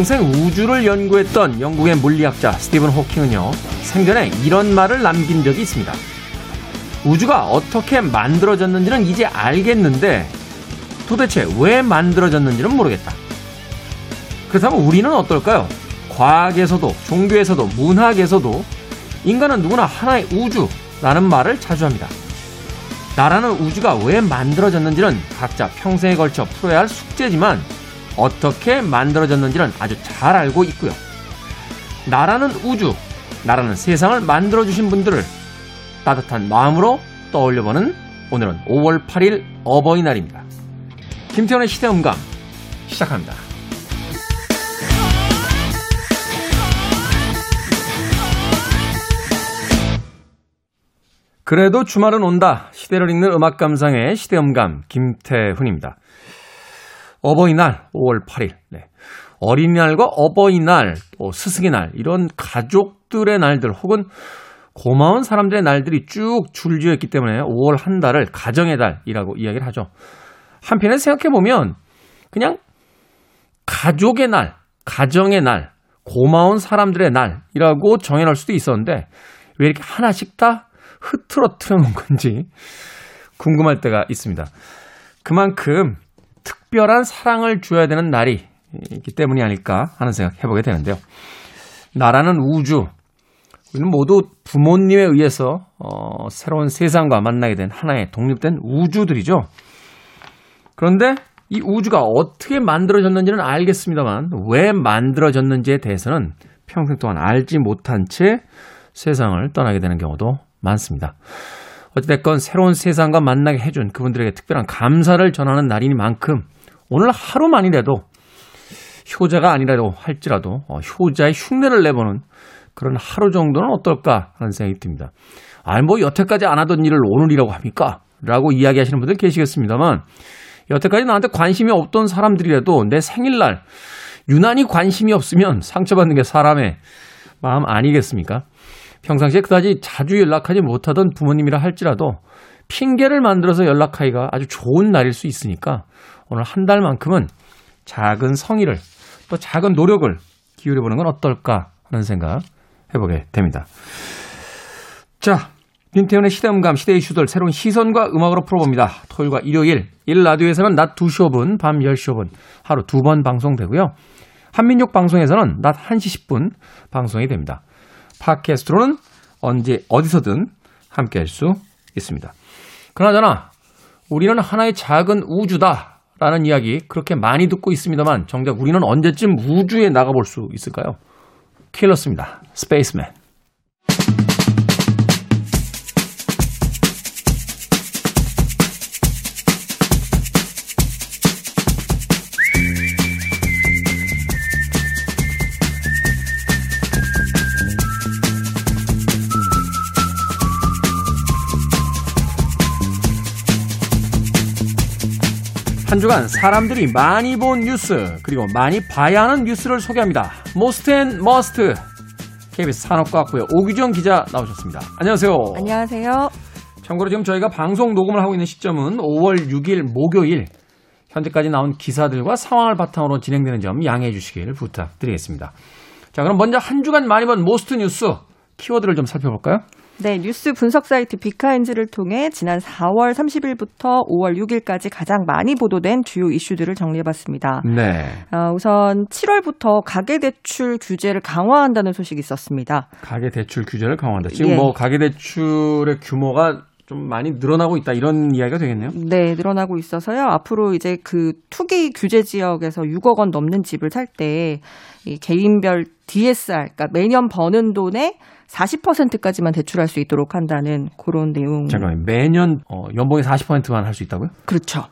평생 우주를 연구했던 영국의 물리학자 스티븐 호킹은요, 생전에 이런 말을 남긴 적이 있습니다. 우주가 어떻게 만들어졌는지는 이제 알겠는데 도대체 왜 만들어졌는지는 모르겠다. 그렇다면 우리는 어떨까요? 과학에서도 종교에서도 문학에서도 인간은 누구나 하나의 우주라는 말을 자주 합니다. 나라는 우주가 왜 만들어졌는지는 각자 평생에 걸쳐 풀어야 할 숙제지만 어떻게 만들어졌는지는 아주 잘 알고 있고요. 나라는 우주, 나라는 세상을 만들어주신 분들을 따뜻한 마음으로 떠올려보는 오늘은 5월 8일 어버이날입니다. 김태현의 시대음감 시작합니다. 그래도 주말은 온다. 시대를 읽는 음악 감상의 시대음감 김태훈입니다. 어버이날 5월 8일. 네. 어린이날과 어버이날, 또 스승의 날 이런 가족들의 날들 혹은 고마운 사람들의 날들이 쭉 줄지어 있기 때문에 5월 한 달을 가정의 달이라고 이야기를 하죠. 한편에 생각해 보면 그냥 가족의 날, 가정의 날, 고마운 사람들의 날이라고 정해놓을 수도 있었는데 왜 이렇게 하나씩 다 흐트러트려 놓은 건지 궁금할 때가 있습니다. 그만큼 특별한 사랑을 줘야 되는 날이 있기 때문이 아닐까 하는 생각 해보게 되는데요. 나라는 우주. 우리는 모두 부모님에 의해서 어, 새로운 세상과 만나게 된 하나의 독립된 우주들이죠. 그런데 이 우주가 어떻게 만들어졌는지는 알겠습니다만 왜 만들어졌는지에 대해서는 평생 동안 알지 못한 채 세상을 떠나게 되는 경우도 많습니다. 어찌됐건 새로운 세상과 만나게 해준 그분들에게 특별한 감사를 전하는 날이니만큼 오늘 하루만이라도 효자가 아니라도 할지라도 어, 효자의 흉내를 내보는 그런 하루 정도는 어떨까 하는 생각이 듭니다. 아니 뭐 여태까지 안 하던 일을 오늘이라고 합니까? 라고 이야기하시는 분들 계시겠습니다만 여태까지 나한테 관심이 없던 사람들이라도 내 생일날 유난히 관심이 없으면 상처받는 게 사람의 마음 아니겠습니까? 평상시에 그다지 자주 연락하지 못하던 부모님이라 할지라도 핑계를 만들어서 연락하기가 아주 좋은 날일 수 있으니까 오늘 한 달만큼은 작은 성의를 또 작은 노력을 기울여보는 건 어떨까 하는 생각 해보게 됩니다. 자, 빈태훈의 시대음감, 시대 이슈들 새로운 시선과 음악으로 풀어봅니다. 토요일과 일요일, 1라디오에서는 낮 2시 5분, 밤 10시 5분 하루 두 번 방송되고요. 한민족 방송에서는 낮 1시 10분 방송이 됩니다. 팟캐스트로는 언제 어디서든 함께 할 수 있습니다. 그나저나 우리는 하나의 작은 우주다 라는 이야기 그렇게 많이 듣고 있습니다만 정작 우리는 언제쯤 우주에 나가볼 수 있을까요? 킬러스입니다. 스페이스맨. 한 주간 사람들이 많이 본 뉴스 그리고 많이 봐야 하는 뉴스를 소개합니다. Most and Must KBS 산업과학부의 오규정 기자 나오셨습니다. 안녕하세요. 안녕하세요. 참고로 지금 저희가 방송 녹음을 하고 있는 시점은 5월 6일 목요일 현재까지 나온 기사들과 상황을 바탕으로 진행되는 점 양해해 주시길 부탁드리겠습니다. 자 그럼 먼저 한 주간 많이 본 most 뉴스 키워드를 좀 살펴볼까요? 네, 뉴스 분석 사이트 빅카인즈를 통해 지난 4월 30일부터 5월 6일까지 가장 많이 보도된 주요 이슈들을 정리해봤습니다. 네. 어, 우선 7월부터 가계대출 규제를 강화한다는 소식이 있었습니다. 가계대출 규제를 강화한다. 지금 예. 뭐 가계대출의 규모가 좀 많이 늘어나고 있다 이런 이야기가 되겠네요. 네, 늘어나고 있어서요. 앞으로 이제 그 투기 규제 지역에서 6억 원 넘는 집을 살때이 개인별 DSR, 그러니까 매년 버는 돈의 40%까지만 대출할 수 있도록 한다는 그런 내용. 잠깐만요. 매년 어, 연봉의 40%만 할 수 있다고요? 그렇죠.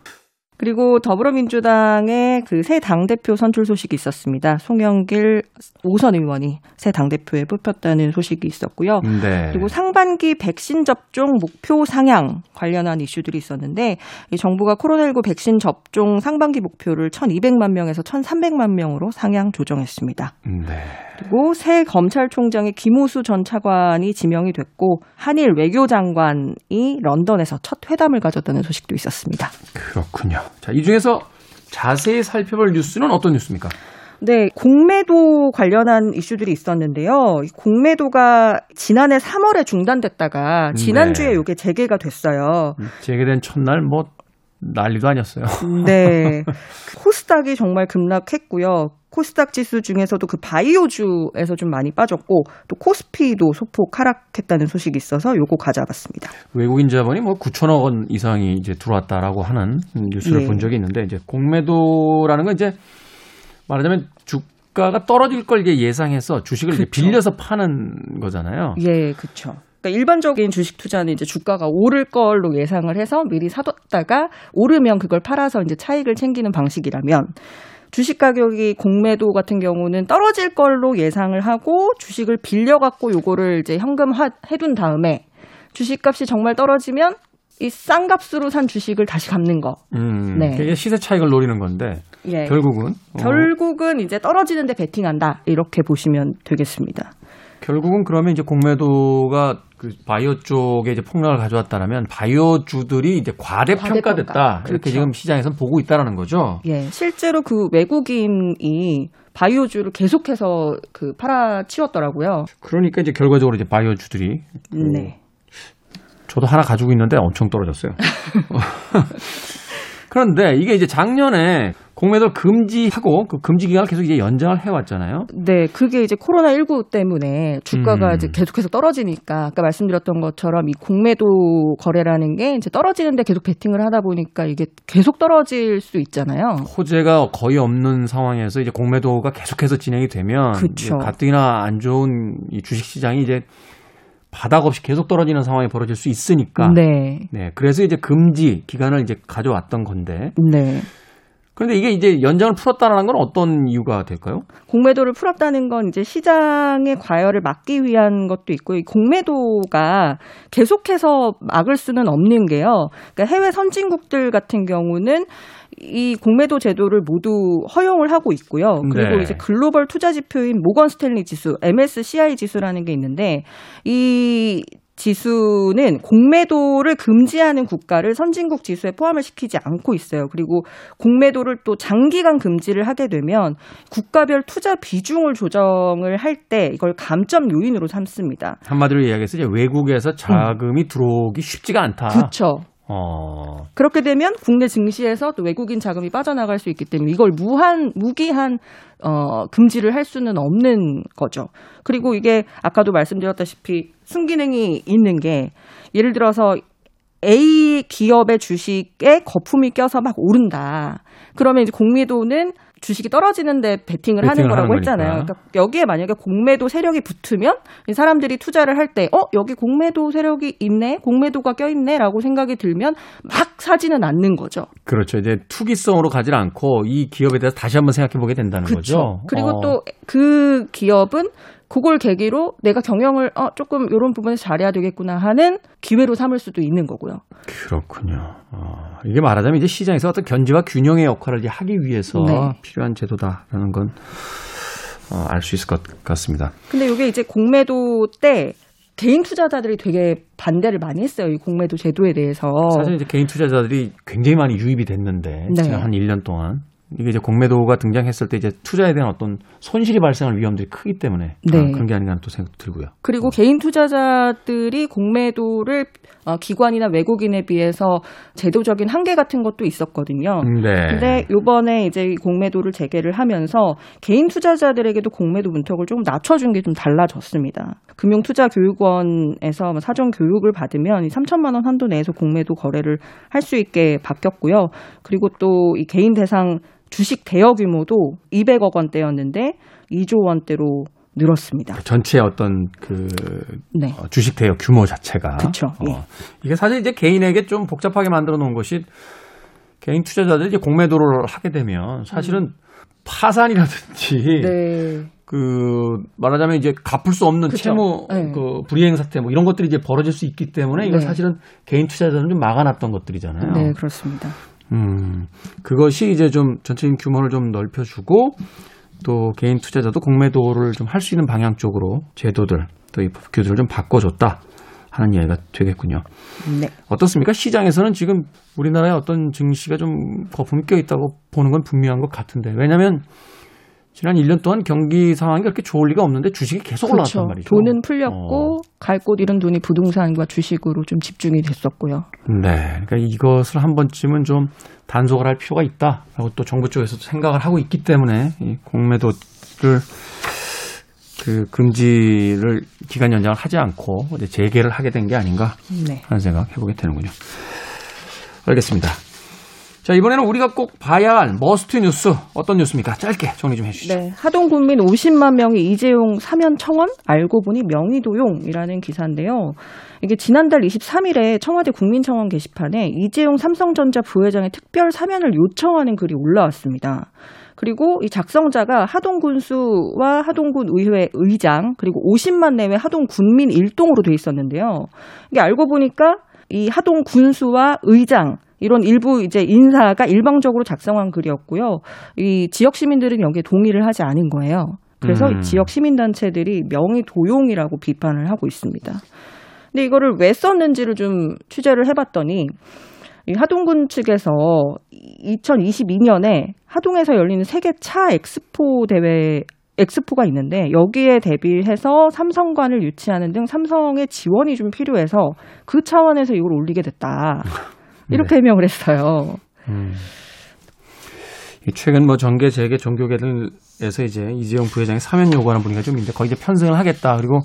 그리고 더불어민주당의 그 새 당대표 선출 소식이 있었습니다. 송영길 오선 의원이 새 당대표에 뽑혔다는 소식이 있었고요. 네. 그리고 상반기 백신 접종 목표 상향 관련한 이슈들이 있었는데 이 정부가 코로나19 백신 접종 상반기 목표를 1,200만 명에서 1,300만 명으로 상향 조정했습니다. 네. 그리고 새 검찰총장의 김호수 전 차관이 지명이 됐고 한일 외교장관이 런던에서 첫 회담을 가졌다는 소식도 있었습니다. 그렇군요. 자, 이 중에서 자세히 살펴볼 뉴스는 어떤 뉴스입니까? 네, 공매도 관련한 이슈들이 있었는데요. 공매도가 지난해 3월에 중단됐다가 지난주에 네. 이게 재개가 됐어요. 재개된 첫날 뭐 난리도 아니었어요. 네. 코스닥이 정말 급락했고요. 코스닥 지수 중에서도 그 바이오주에서 좀 많이 빠졌고 또 코스피도 소폭 하락했다는 소식이 있어서 요거 가져와봤습니다. 외국인 자본이 뭐 9천억 원 이상이 이제 들어왔다라고 하는 뉴스를 네. 본 적이 있는데 이제 공매도라는 건 이제 말하자면 주가가 떨어질 걸 이제 예상해서 주식을 이제 그쵸. 빌려서 파는 거잖아요. 예, 그렇죠. 그러니까 일반적인 주식 투자는 이제 주가가 오를 걸로 예상을 해서 미리 사뒀다가 오르면 그걸 팔아서 이제 차익을 챙기는 방식이라면 주식 가격이 공매도 같은 경우는 떨어질 걸로 예상을 하고 주식을 빌려 갖고 요거를 이제 현금 화- 해둔 다음에 주식값이 정말 떨어지면 이 싼 값으로 산 주식을 다시 갚는 거. 음, 네. 그게 시세 차익을 노리는 건데 예. 결국은 어, 결국은 이제 떨어지는데 베팅한다 이렇게 보시면 되겠습니다. 결국은 그러면 이제 공매도가 그 바이오 쪽에 이제 폭락을 가져왔다라면 바이오 주들이 이제 과대평가됐다 과대평가. 이렇게 그렇죠. 지금 시장에서 보고 있다라는 거죠. 예, 실제로 그 외국인이 바이오주를 계속해서 그 팔아치웠더라고요. 그러니까 이제 결과적으로 이제 바이오주들이 네. 저도 하나 가지고 있는데 엄청 떨어졌어요. 그런데 이게 이제 작년에 공매도를 금지하고 그 금지 기간을 계속 이제 연장을 해왔잖아요. 네, 그게 이제 코로나 19 때문에 주가가 음. 이제 계속해서 떨어지니까 아까 말씀드렸던 것처럼 이 공매도 거래라는 게 이제 떨어지는데 계속 베팅을 하다 보니까 이게 계속 떨어질 수 있잖아요. 호재가 거의 없는 상황에서 이제 공매도가 계속해서 진행이 되면 가뜩이나 안 좋은 이 주식 시장이 이제 바닥 없이 계속 떨어지는 상황이 벌어질 수 있으니까. 네. 네, 그래서 이제 금지 기간을 이제 가져왔던 건데. 네. 그런데 이게 이제 연장을 풀었다는 건 어떤 이유가 될까요? 공매도를 풀었다는 건 이제 시장의 과열을 막기 위한 것도 있고 이 공매도가 계속해서 막을 수는 없는 게요. 그러니까 해외 선진국들 같은 경우는 이 공매도 제도를 모두 허용을 하고 있고요. 그리고 네. 이제 글로벌 투자 지표인 모건 스탠리 지수, MSCI 지수라는 게 있는데 이 지수는 공매도를 금지하는 국가를 선진국 지수에 포함을 시키지 않고 있어요. 그리고 공매도를 또 장기간 금지를 하게 되면 국가별 투자 비중을 조정을 할 때 이걸 감점 요인으로 삼습니다. 한마디로 이야기해서 이제 외국에서 자금이 들어오기 쉽지가 않다. 그렇죠. 어, 그렇게 되면 국내 증시에서 또 외국인 자금이 빠져나갈 수 있기 때문에 이걸 무한 무기한 어 금지를 할 수는 없는 거죠. 그리고 이게 아까도 말씀드렸다시피 순기능이 있는 게 예를 들어서 A 기업의 주식에 거품이 껴서 막 오른다. 그러면 이제 공매도는 주식이 떨어지는데 베팅을 하는 베팅을 거라고 하는 했잖아요. 그러니까 여기에 만약에 공매도 세력이 붙으면 이 사람들이 투자를 할 때, 어, 여기 공매도 세력이 있네? 공매도가 껴있네? 라고 생각이 들면 막 사지는 않는 거죠. 그렇죠. 이제 투기성으로 가지 않고 이 기업에 대해서 다시 한번 생각해 보게 된다는 거죠. 그리고 어. 또그 기업은 그걸 계기로 내가 경영을 어, 조금 이런 부분에서 잘해야 되겠구나 하는 기회로 삼을 수도 있는 거고요. 그렇군요. 어, 이게 말하자면 이제 시장에서 어떤 견제와 균형의 역할을 이제 하기 위해서 네. 필요한 제도다라는 건 어, 알 수 있을 것 같습니다. 근데 이게 이제 공매도 때 개인 투자자들이 되게 반대를 많이 했어요. 이 공매도 제도에 대해서. 사실 이제 개인 투자자들이 굉장히 많이 유입이 됐는데 네. 지난 한 1년 동안 이게 이제 공매도가 등장했을 때 이제 투자에 대한 어떤 손실이 발생할 위험들이 크기 때문에 네. 아, 그런 게 아닌가 하는 또 생각도 들고요. 그리고 개인 투자자들이 공매도를 어, 기관이나 외국인에 비해서 제도적인 한계 같은 것도 있었거든요. 네. 근데 요번에 이제 이 공매도를 재개를 하면서 개인 투자자들에게도 공매도 문턱을 조금 낮춰준 게 좀 달라졌습니다. 금융투자교육원에서 뭐 사전 교육을 받으면 이 3천만 원 한도 내에서 공매도 거래를 할 수 있게 바뀌었고요. 그리고 또 이 개인 대상 주식 대여 규모도 200억 원대였는데 2조 원대로 늘었습니다. 전체 어떤 그 네. 어, 주식 대여 규모 자체가 예. 어, 이게 사실 이제 개인에게 좀 복잡하게 만들어 놓은 것이 개인 투자자들이 이제 공매도를 하게 되면 사실은 파산이라든지 네. 그 말하자면 이제 갚을 수 없는 그쵸. 채무 네. 그 불이행 사태 뭐 이런 것들이 이제 벌어질 수 있기 때문에 이걸 네. 사실은 개인 투자자는 좀 막아놨던 것들이잖아요. 네, 그렇습니다. 음, 그것이 이제 좀 전체적인 규모를 좀 넓혀주고 또 개인 투자자도 공매도를 좀 할 수 있는 방향 쪽으로 제도들 또 이 법규들을 좀 바꿔줬다 하는 이야기가 되겠군요. 네. 어떻습니까? 시장에서는 지금 우리나라의 어떤 증시가 좀 거품이 껴 있다고 보는 건 분명한 것 같은데 왜냐하면 지난 1년 동안 경기 상황이 그렇게 좋을 리가 없는데 주식이 계속 올라갔단 말이죠. 그렇죠. 돈은 풀렸고 어. 갈곳 잃은 돈이 부동산과 주식으로 좀 집중이 됐었고요. 네. 그러니까 이것을 한 번쯤은 좀 단속을 할 필요가 있다라고 또 정부 쪽에서도 생각을 하고 있기 때문에 이 공매도를 그 금지를 기간 연장을 하지 않고 이제 재개를 하게 된 게 아닌가 네. 하는 생각 해보게 되는군요. 알겠습니다. 자, 이번에는 우리가 꼭 봐야 할 must 뉴스 어떤 뉴스입니까? 짧게 정리 좀 해주시죠. 네, 하동 국민 50만 명이 이재용 사면 청원 알고 보니 명의 도용이라는 기사인데요. 이게 지난달 23일에 청와대 국민청원 게시판에 이재용 삼성전자 부회장의 특별 사면을 요청하는 글이 올라왔습니다. 그리고 이 작성자가 하동군수와 하동군 의회 의장 그리고 50만 내외 하동 군민 일동으로 돼 있었는데요. 이게 알고 보니까 이 하동 군수와 의장 이런 일부 이제 인사가 일방적으로 작성한 글이었고요. 이 지역 시민들은 여기에 동의를 하지 않은 거예요. 그래서 음. 지역 시민단체들이 명의 도용이라고 비판을 하고 있습니다. 근데 이거를 왜 썼는지를 좀 취재를 해봤더니 이 하동군 측에서 2022년에 하동에서 열리는 세계 차 엑스포 대회 엑스포가 있는데 여기에 대비해서 삼성관을 유치하는 등 삼성의 지원이 좀 필요해서 그 차원에서 이걸 올리게 됐다. 이렇게 해명을 했어요. 음. 이 최근 뭐 정계, 재계, 종교계들에서 이제 이재용 부회장이 사면 요구하는 분위기가 좀 있는데 거의 이제 편승을 하겠다. 그리고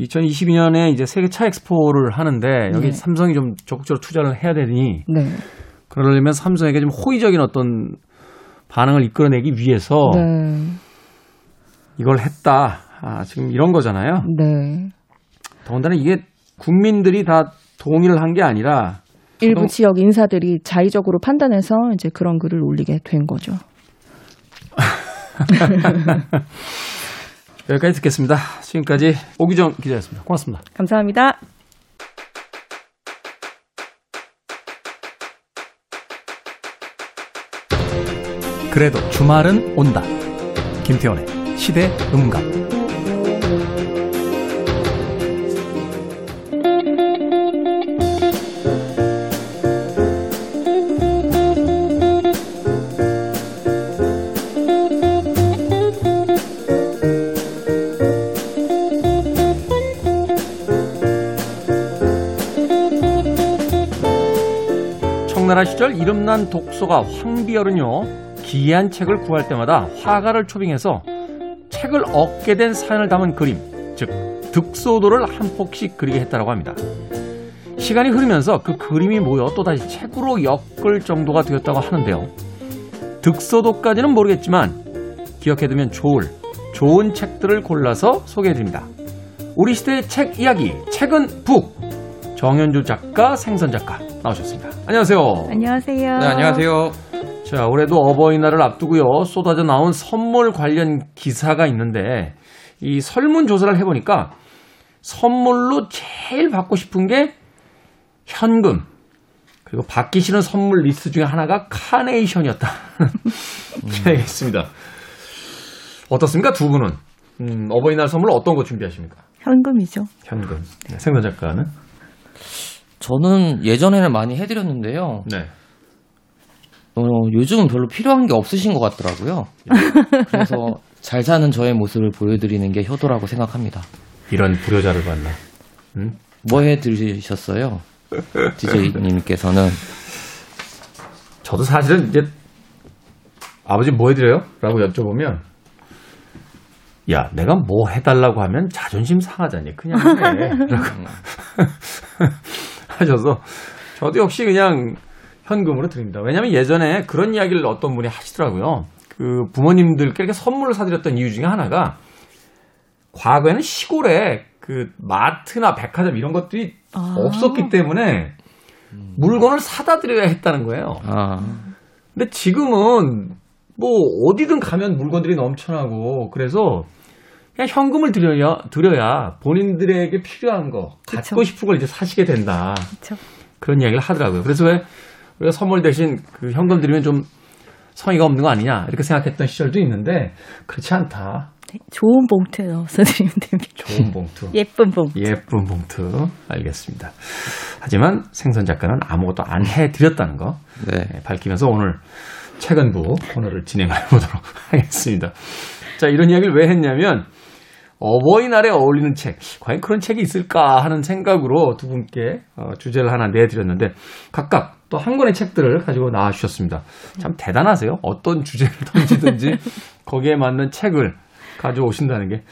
2022년에 이제 세계 차 엑스포를 하는데 여기 네. 삼성이 좀 적극적으로 투자를 해야 되니 네. 그러려면 삼성에게 좀 호의적인 어떤 반응을 이끌어내기 위해서 네. 이걸 했다. 아, 지금 이런 거잖아요. 네. 더군다나 이게 국민들이 다 동의를 한 게 아니라 일부 하동- 지역 인사들이 자의적으로 판단해서 이제 그런 글을 올리게 된 거죠. 여기까지 듣겠습니다. 지금까지 오기정 기자였습니다. 고맙습니다. 감사합니다. 그래도 주말은 온다. 김태원의 시대 음감. 이름난 독소가 황비열은요 기이한 책을 구할 때마다 화가를 초빙해서 책을 얻게 된 사연을 담은 그림, 즉 득소도를 한 폭씩 그리게 했다고 합니다. 시간이 흐르면서 그 그림이 모여 또다시 책으로 엮을 정도가 되었다고 하는데요. 득소도까지는 모르겠지만 기억해두면 좋을 좋은 책들을 골라서 소개해드립니다. 우리 시대의 책 이야기, 책은 북 정현주 작가, 생선 작가 나오셨습니다. 안녕하세요. 안녕하세요. 네, 안녕하세요. 자, 올해도 어버이날을 앞두고요. 쏟아져 나온 선물 관련 기사가 있는데 이 설문 조사를 해 보니까 선물로 제일 받고 싶은 게 현금. 그리고 받기 싫은 선물 리스트 중에 하나가 카네이션이었다. 기사가 있습니다. 어떻습니까? 두 분은? 음, 어버이날 선물 어떤 거 준비하십니까? 현금이죠. 현금. 네, 생선 작가는? 저는 예전에는 많이 해드렸는데요. 네. 어, 요즘은 별로 필요한 게 없으신 것 같더라고요. 그래서 잘 사는 저의 모습을 보여드리는 게 효도라고 생각합니다. 이런 불효자를 봤나. 뭐 해드리셨어요? DJ님께서는 저도 사실은 이제 아버지 뭐 해드려요? 라고 여쭤보면 야 내가 뭐 해달라고 하면 자존심 상하잖니 그냥 해 라고 하셔서 저도 역시 그냥 현금으로 드립니다 왜냐하면 예전에 그런 이야기를 어떤 분이 하시더라고요 그 부모님들께 이렇게 선물을 사드렸던 이유 중에 하나가 과거에는 시골에 그 마트나 백화점 이런 것들이 아. 없었기 때문에 물건을 사다 드려야 했다는 거예요. 아, 근데 지금은 뭐 어디든 가면 물건들이 넘쳐나고 그래서 그냥 현금을 드려야 드려야 본인들에게 필요한 거 갖고 그쵸. 싶은 걸 이제 사시게 된다 그렇죠. 그런 이야기를 하더라고요. 그래서 왜 우리가 선물 대신 그 현금 드리면 좀 성의가 없는 거 아니냐 이렇게 생각했던 시절도 있는데 그렇지 않다. 좋은 봉투에 넣어서 드리면 됩니다. 좋은 봉투. 예쁜 봉투. 예쁜 봉투 알겠습니다. 하지만 생선 작가는 아무것도 안 해드렸다는 거 네. 네, 밝히면서 오늘 최근부 코너를 진행해 보도록 하겠습니다. 자, 이런 이야기를 왜 했냐면 어버이날에 어울리는 책, 과연 그런 책이 있을까 하는 생각으로 두 분께 어, 주제를 하나 내드렸는데 각각 또 한 권의 책들을 가지고 나와 주셨습니다. 참 대단하세요. 어떤 주제를 던지든지 거기에 맞는 책을 가져오신다는 게.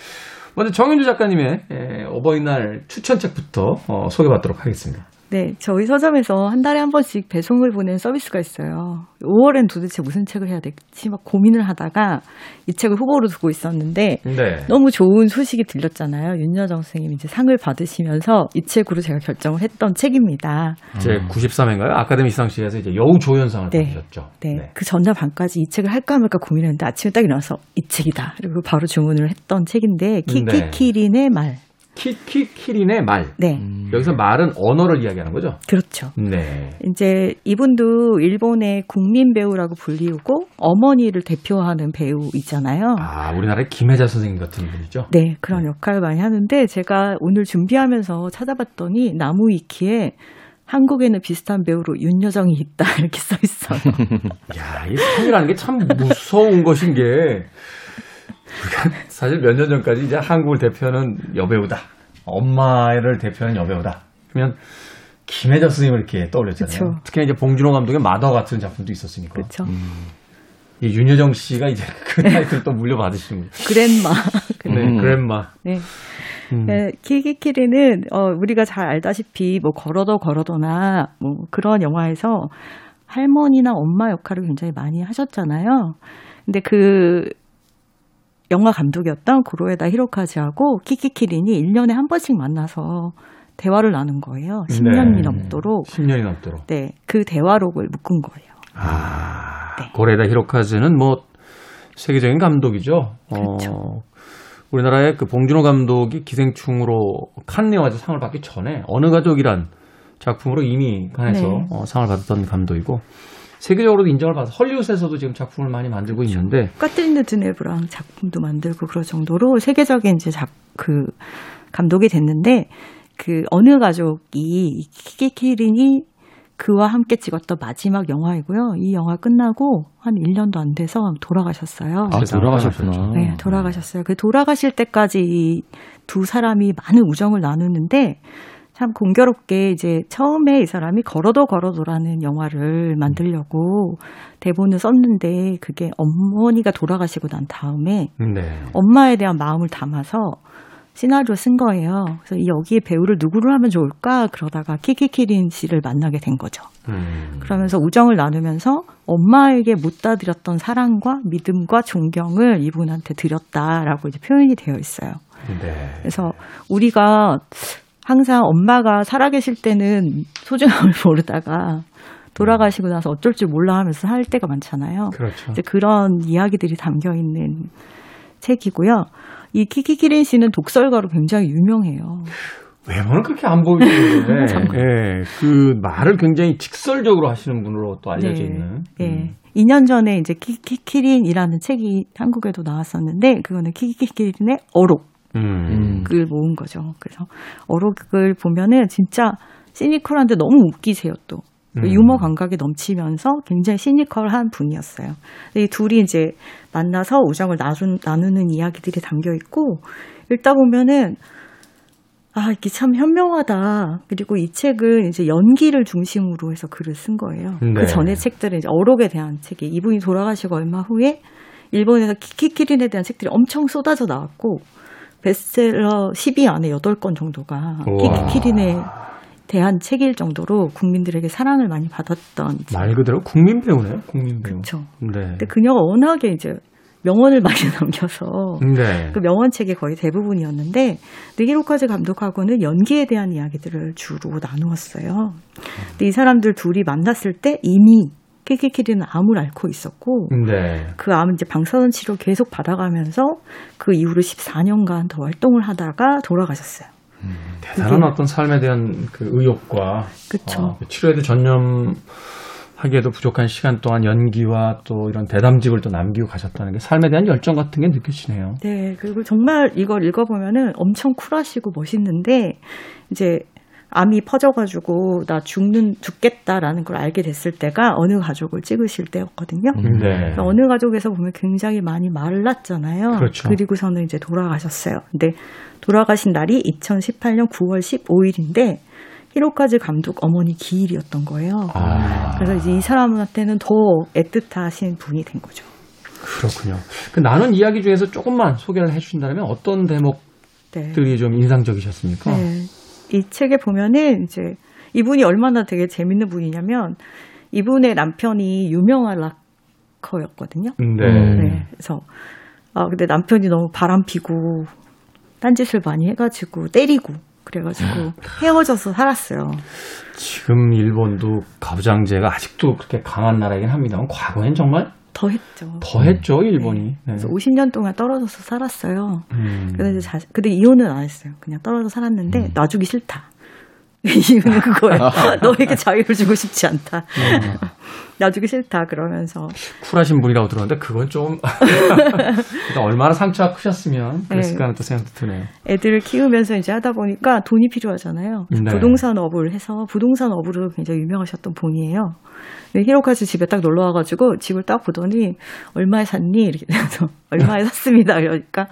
먼저 정윤주 작가님의 에, 어버이날 추천책부터 어, 소개받도록 하겠습니다. 네, 저희 서점에서 한 달에 한 번씩 배송을 보내는 서비스가 있어요. 5월엔 도대체 무슨 책을 해야 될지 막 고민을 하다가 이 책을 후보로 두고 있었는데 네. 너무 좋은 소식이 들렸잖아요. 윤여정 선생님이 이제 상을 받으시면서 이 책으로 제가 결정을 했던 책입니다. 제 93회인가요? 아카데미 시상식에서 이제 여우 조연상을 네. 받으셨죠. 네. 그 전날 밤까지 이 책을 할까 말까 고민했는데 아침에 딱 일어나서 이 책이다. 그리고 바로 주문을 했던 책인데 키키키린의 말. 키키키린의 말. 네. 여기서 말은 언어를 이야기하는 거죠? 그렇죠. 네. 이제 이분도 일본의 국민 배우라고 불리우고 어머니를 대표하는 배우이잖아요. 아, 우리나라의 김혜자 선생님 같은 분이죠? 네, 그런 역할을 많이 하는데 제가 오늘 준비하면서 찾아봤더니 나무위키에 한국에는 비슷한 배우로 윤여정이 있다 이렇게 써 있어요. 야, 이 상이라는 게 참 무서운 것인 게, 사실 몇 년 전까지 이제 한국을 대표하는 여배우다. 엄마를 대표하는 여배우다. 그러면 김혜자 선생님을 이렇게 떠올렸잖아요. 그쵸. 특히 이제 봉준호 감독의 마더 같은 작품도 있었으니까. 그렇죠. 이 윤여정 씨가 이제 그 타이틀 또 물려받으시는 거죠. 그랜마. 네, 음. 그랜마. 네. 음. 네, 키키키리는 어, 우리가 잘 알다시피 뭐 걸어도 걸어도나 뭐 그런 영화에서 할머니나 엄마 역할을 굉장히 많이 하셨잖아요. 근데 그 영화 감독이었던 구로에다 히로카즈하고 키키키린이 1년에 한 번씩 만나서 대화를 나눈 거예요. 10년이 네. 넘도록. 10년이 넘도록. 네, 그 대화록을 묶은 거예요. 아, 네. 고레다 히로카즈는 뭐 세계적인 감독이죠. 그렇죠. 어, 우리나라의 그 봉준호 감독이 기생충으로 칸네 영화제 상을 받기 전에 어느 가족이란 작품으로 이미 칸에서 네. 어, 상을 받았던 감독이고 세계적으로도 인정을 받아 헐리우드에서도 지금 작품을 많이 만들고 그렇죠. 있는데 까트리네 드네브랑 작품도 만들고 그럴 정도로 세계적인 이제 작, 그 감독이 됐는데 그 어느 가족이 키키키린이 그와 함께 찍었던 마지막 영화이고요. 이 영화 끝나고 한 1년도 안 돼서 돌아가셨어요. 아, 돌아가셨구나. 네, 돌아가셨어요. 그 돌아가실 때까지 이두 사람이 많은 우정을 나누는데 참 공교롭게 이제 처음에 이 사람이 걸어도 걸어도라는 영화를 만들려고 대본을 썼는데 그게 어머니가 돌아가시고 난 다음에 네. 엄마에 대한 마음을 담아서 시나리오 쓴 거예요. 그래서 이 여기에 배우를 누구를 하면 좋을까 그러다가 키키키린 씨를 만나게 된 거죠. 음. 그러면서 우정을 나누면서 엄마에게 못다 드렸던 사랑과 믿음과 존경을 이분한테 드렸다라고 이제 표현이 되어 있어요. 네. 그래서 우리가 항상 엄마가 살아계실 때는 소중함을 모르다가 돌아가시고 나서 어쩔 줄 몰라 하면서 살 때가 많잖아요. 그렇죠. 이제 그런 이야기들이 담겨 있는 책이고요. 이 키키키린 씨는 독설가로 굉장히 유명해요. 외모는 그렇게 안 보이는데 예, 그 말을 굉장히 직설적으로 하시는 분으로 또 알려져 네. 있는. 예. 음. 2년 전에 이제 키키키린이라는 책이 한국에도 나왔었는데 그거는 키키키린의 어록 음. 을 모은 거죠. 그래서 어록을 보면은 진짜 시니컬한데 너무 웃기세요 또. 음. 유머 감각이 넘치면서 굉장히 시니컬한 분이었어요. 이 둘이 이제 만나서 우정을 나눈, 나누는 이야기들이 담겨 있고 읽다 보면은 아 이게 참 현명하다. 그리고 이 책은 이제 연기를 중심으로 해서 글을 쓴 거예요. 네. 그 전에 책들은 이제 어록에 대한 책이 이분이 돌아가시고 얼마 후에 일본에서 키키키린에 대한 책들이 엄청 쏟아져 나왔고 베스트셀러 10위 안에 8건 정도가 우와. 키키키린에 대한 책일 정도로 국민들에게 사랑을 많이 받았던 책. 말 그대로 국민 배우네요. 국민 배우. 그렇죠. 네. 근데 그녀가 워낙에 이제 명언을 많이 남겨서 네. 그 명언 책이 거의 대부분이었는데 느히로카즈 감독하고는 연기에 대한 이야기들을 주로 나누었어요. 근데 이 사람들 둘이 만났을 때 이미 키키키리는 암을 앓고 있었고 네. 그암 이제 방사선 치료 계속 받아가면서 그 이후로 14년간 더 활동을 하다가 돌아가셨어요. 대단한 그게- 어떤 삶에 대한 그 의욕과. 어, 그 치료에도 전념 하기에도 부족한 시간 동안 연기와 또 이런 대담집을 또 남기고 가셨다는 게 삶에 대한 열정 같은 게 느껴지네요. 네, 그리고 정말 이걸 읽어보면은 엄청 쿨하시고 멋있는데, 이제 암이 퍼져가지고 나 죽는 죽겠다라는 걸 알게 됐을 때가 어느 가족을 찍으실 때였거든요. 네. 그러니까 어느 가족에서 보면 굉장히 많이 말랐잖아요. 그렇죠. 그리고서는 이제 돌아가셨어요. 근데 돌아가신 날이 2018년 9월 15일인데 히로카즈 감독 어머니 기일이었던 거예요. 아, 그래서 이제 이 사람한테는 더 애틋하신 분이 된 거죠. 그렇군요. 그 나눈 이야기 중에서 조금만 소개를 해주신다면 어떤 대목들이 네. 좀 인상적이셨습니까? 네. 이 책에 보면은 이제 이분이 얼마나 되게 재밌는 분이냐면 이분의 남편이 유명한 락커였거든요. 네. 음. 네. 그래서 아 근데 남편이 너무 바람 피고 딴짓을 많이 해가지고 때리고 그래가지고 헤어져서 살았어요. 지금 일본도 가부장제가 아직도 그렇게 강한 나라이긴 합니다만 과거엔 정말 더 했죠. 더 했죠 일본이. 네. 그래서 50년 동안 떨어져서 살았어요. 음. 근데 이제 자, 근데 이혼은 안 했어요. 그냥 떨어져 살았는데 음. 놔주기 싫다. 이유는 그거예요. 너에게 자유를 주고 싶지 않다. 음. 놔주기 싫다 그러면서 쿨하신 분이라고 들었는데 그건 좀 얼마나 상처가 크셨으면 그랬을까 네. 하는 또 생각도 드네요. 애들을 키우면서 이제 하다 보니까 돈이 필요하잖아요. 네. 부동산 업을 해서 부동산 업으로 굉장히 유명하셨던 분이에요. 히로카즈 집에 딱 놀러 와가지고 집을 딱 보더니 얼마에 샀니? 이렇게 해서 얼마에 샀습니다. 그러니까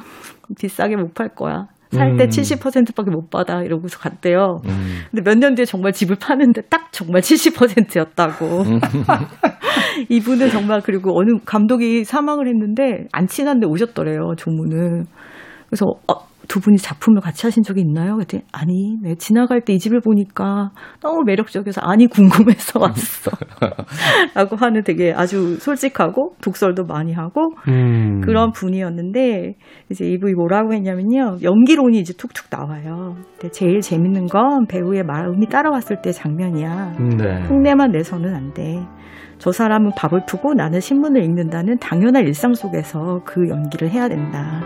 비싸게 못 팔 거야. 살때 음. 70%밖에 못 받아. 이러고서 갔대요. 음. 근데 몇 년 뒤에 정말 집을 파는데 딱 정말 70%였다고. 이분은 정말 그리고 어느 감독이 사망을 했는데 안 친한데 오셨더래요 조문을. 그래서 어, 두 분이 작품을 같이 하신 적이 있나요? 그랬더니 아니, 네, 지나갈 때 이 집을 보니까 너무 매력적이어서 아니 궁금해서 왔어. 라고 하는 되게 아주 솔직하고 독설도 많이 하고 음. 그런 분이었는데 이제 이분이 뭐라고 했냐면요 연기론이 이제 툭툭 나와요. 근데 제일 재밌는 건 배우의 마음이 따라왔을 때 장면이야. 네. 흉내만 내서는 안 돼. 저 사람은 밥을 푸고 나는 신문을 읽는다는 당연한 일상 속에서 그 연기를 해야 된다.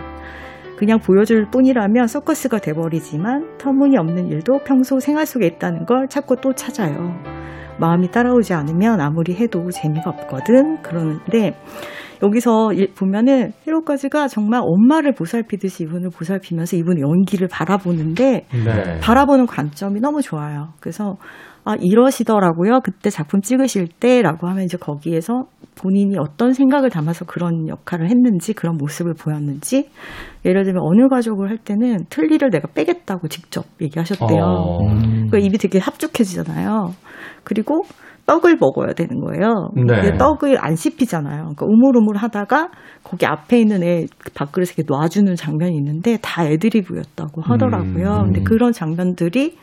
그냥 보여줄 뿐이라면 서커스가 돼버리지만 터무니없는 일도 평소 생활 속에 있다는 걸 자꾸 또 찾아요. 마음이 따라오지 않으면 아무리 해도 재미가 없거든. 그러는데 여기서 일- 보면은 히로까지가 정말 엄마를 보살피듯이 이분을 보살피면서 이분의 연기를 바라보는데 네. 바라보는 관점이 너무 좋아요. 그래서 아 이러시더라고요. 그때 작품 찍으실 때라고 하면 이제 거기에서 본인이 어떤 생각을 담아서 그런 역할을 했는지 그런 모습을 보였는지 예를 들면 어느 가족을 할 때는 틀니를 내가 빼겠다고 직접 얘기하셨대요. 어. 음. 그 입이 되게 합죽해지잖아요. 그리고 떡을 먹어야 되는 거예요. 네. 근데 떡을 안 씹히잖아요. 그러니까 우물우물 하다가 거기 앞에 있는 애 밥그릇에 이렇게 놔주는 장면이 있는데 다 애드리브였다고 하더라고요. 음. 근데 그런 장면들이